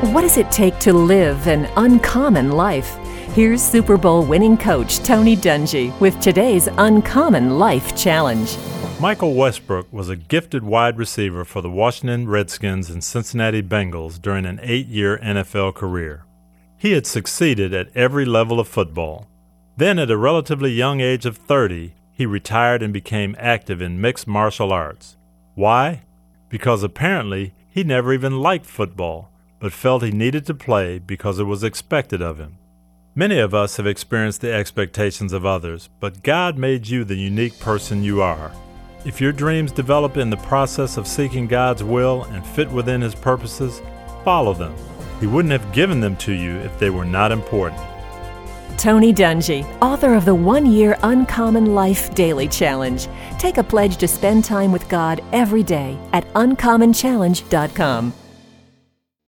What does it take to live an uncommon life? Here's Super Bowl winning coach Tony Dungy with today's Uncommon Life Challenge. Michael Westbrook was a gifted wide receiver for the Washington Redskins and Cincinnati Bengals during an eight year NFL career. He had succeeded at every level of football. Then, at a relatively young age of 30, he retired and became active in mixed martial arts. Why? Because apparently he never even liked football but felt he needed to play because it was expected of him. Many of us have experienced the expectations of others, but God made you the unique person you are. If your dreams develop in the process of seeking God's will and fit within His purposes, follow them. He wouldn't have given them to you if they were not important. Tony Dungy, author of the One Year Uncommon Life Daily Challenge. Take a pledge to spend time with God every day at uncommonchallenge.com.